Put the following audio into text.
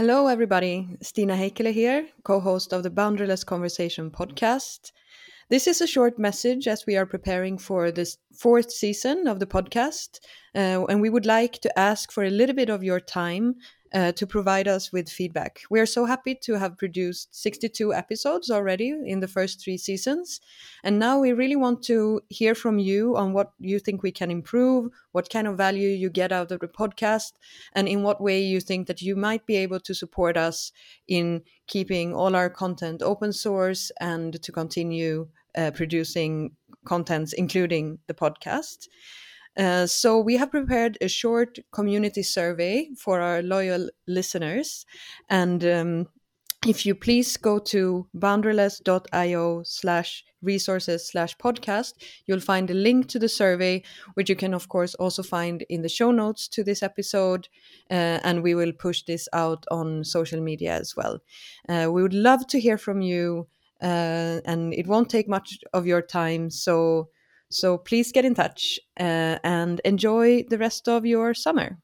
Hello, everybody. Stina Heikkilä here, co host of the Boundaryless Conversation podcast. This is a short message as we are preparing for this fourth season of the podcast. Uh, and we would like to ask for a little bit of your time uh, to provide us with feedback. We are so happy to have produced 62 episodes already in the first three seasons. And now we really want to hear from you on what you think we can improve, what kind of value you get out of the podcast, and in what way you think that you might be able to support us in keeping all our content open source and to continue uh, producing contents, including the podcast. Uh, so we have prepared a short community survey for our loyal listeners, and um, if you please go to boundaryless.io slash resources slash podcast, you'll find a link to the survey, which you can, of course, also find in the show notes to this episode. Uh, and we will push this out on social media as well. Uh, we would love to hear from you, uh, and it won't take much of your time. So so please get in touch uh, and enjoy the rest of your summer.